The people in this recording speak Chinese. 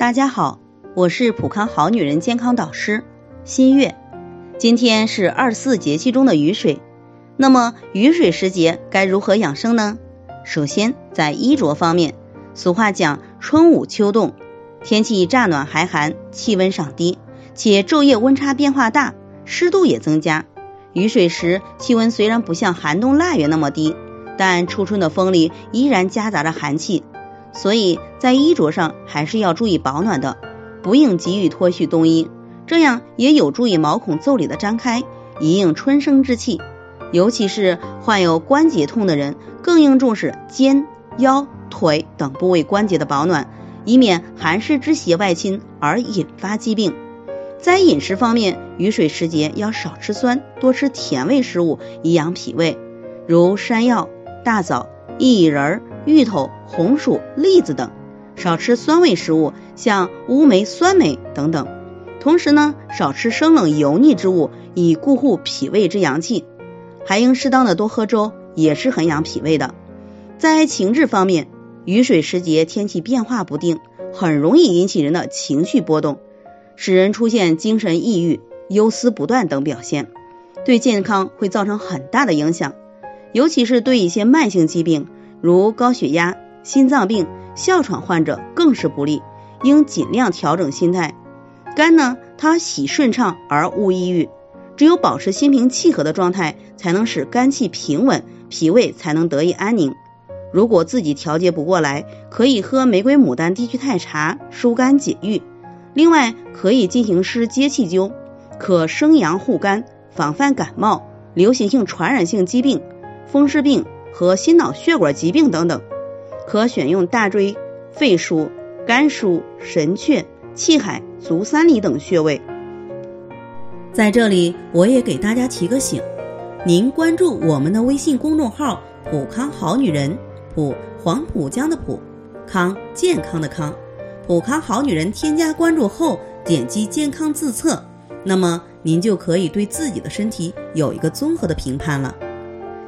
大家好，我是普康好女人健康导师新月。今天是二十四节气中的雨水，那么雨水时节该如何养生呢？首先在衣着方面，俗话讲春捂秋冻，天气乍暖还寒，气温上低，且昼夜温差变化大，湿度也增加。雨水时气温虽然不像寒冬腊月那么低，但初春的风里依然夹杂着寒气。所以在衣着上还是要注意保暖的，不应急于脱去冬衣，这样也有助于毛孔腠理的张开，以应春生之气。尤其是患有关节痛的人，更应重视肩、腰、腿等部位关节的保暖，以免寒湿之邪外侵而引发疾病。在饮食方面，雨水时节要少吃酸，多吃甜味食物，以养脾胃，如山药、大枣、薏仁儿。芋头、红薯、栗子等，少吃酸味食物，像乌梅、酸梅等等。同时呢，少吃生冷油腻之物，以固护脾胃之阳气。还应适当的多喝粥，也是很养脾胃的。在情志方面，雨水时节天气变化不定，很容易引起人的情绪波动，使人出现精神抑郁、忧思不断等表现，对健康会造成很大的影响，尤其是对一些慢性疾病。如高血压、心脏病、哮喘患者更是不利，应尽量调整心态。肝呢，它喜顺畅而恶抑郁，只有保持心平气和的状态，才能使肝气平稳，脾胃才能得以安宁。如果自己调节不过来，可以喝玫瑰牡丹地屈泰茶疏肝解郁。另外，可以进行施接气灸，可生阳护肝，防范感冒、流行性传染性疾病、风湿病。和心脑血管疾病等等，可选用大椎、肺腧、肝腧、神阙、气海、足三里等穴位。在这里，我也给大家提个醒：您关注我们的微信公众号“普康好女人”，普黄浦江的浦，康健康的康，普康好女人。添加关注后，点击健康自测，那么您就可以对自己的身体有一个综合的评判了。